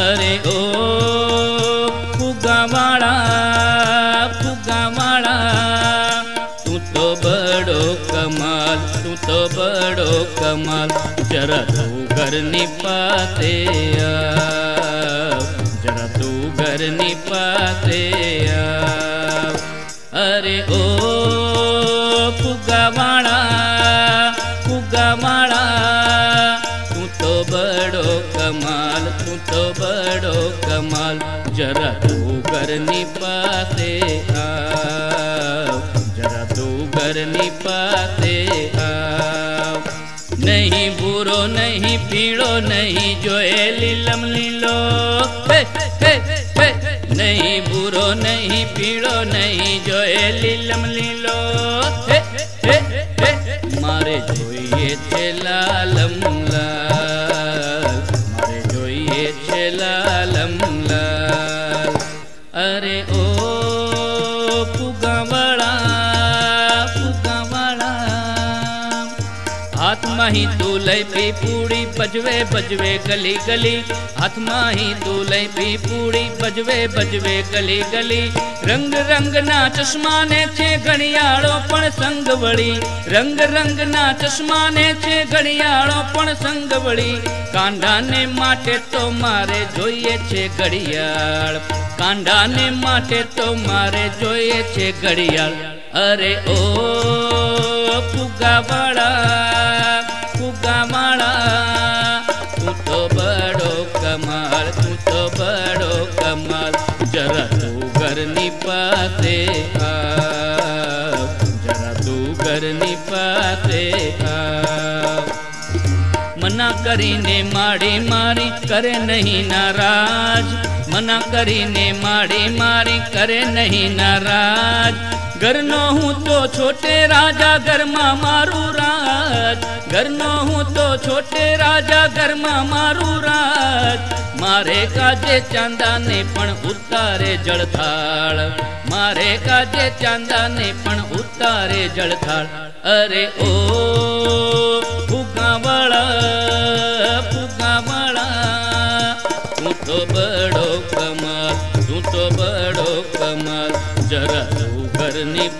अरे ओ फुगावाड़ा फुगावाड़ा तू तो बड़ो कमाल, तू तो बड़ो कमाल, जरा तू घर नहीं पाते जरा तू घर नहीं पाते अरे ओ फुगावाड़ा હું તો બડો કમાલ જરા તું ઘરની પાસે આવ જરા તું ઘરની પાસે આવ નહીં ભૂરો નહીં પીળો નહીં જોએ લીલમ લીલો નહીં ભૂરો નહીં પીળો નહીં જોએ લીલમ લીલો મારે જોઈએ છે લાલમ લાલ लालम लाल। अरे ओ હાથમાં હી તું લઈ પી પૂડી બજવે બજવે ગલી ગલી હાથમાં હી તું લઈ પી પૂડી બજવે બજવે ગલી ગલી રંગ રંગના ચશ્મા ને છે ઘડિયાળો પણ સંગ વળી રંગ રંગના ચશ્મા ને છે ઘડિયાળો પણ સંગ વળી કાંડાને માટે તો મારે જોઈએ છે ઘડિયાળ કાંડાને માટે તો મારે જોઈએ છે ઘડિયાળ અરે ઓ ફુગાવાળા तू तो बड़ो कमाल, तू तो बड़ो कमाल। जरा तू करनी पाते आ जरा तू करनी पाते आ मना करीने माड़ी मारी करे नहीं नाराज़। मना करी ने माड़ी मारी करे नहीं नाराज़। घर न हूँ तो छोटे राजा, घर मारू रात घर न हूँ तो छोटे राजा, घर मारू रात मारे काजे चांदाने पण उतारे जळथाळ मारे काजे चांदाने पण उतारे जळथाळ अरे ओ फुगावळा फुगावळा तू तो बडो कमल, तू तो बडो Anthony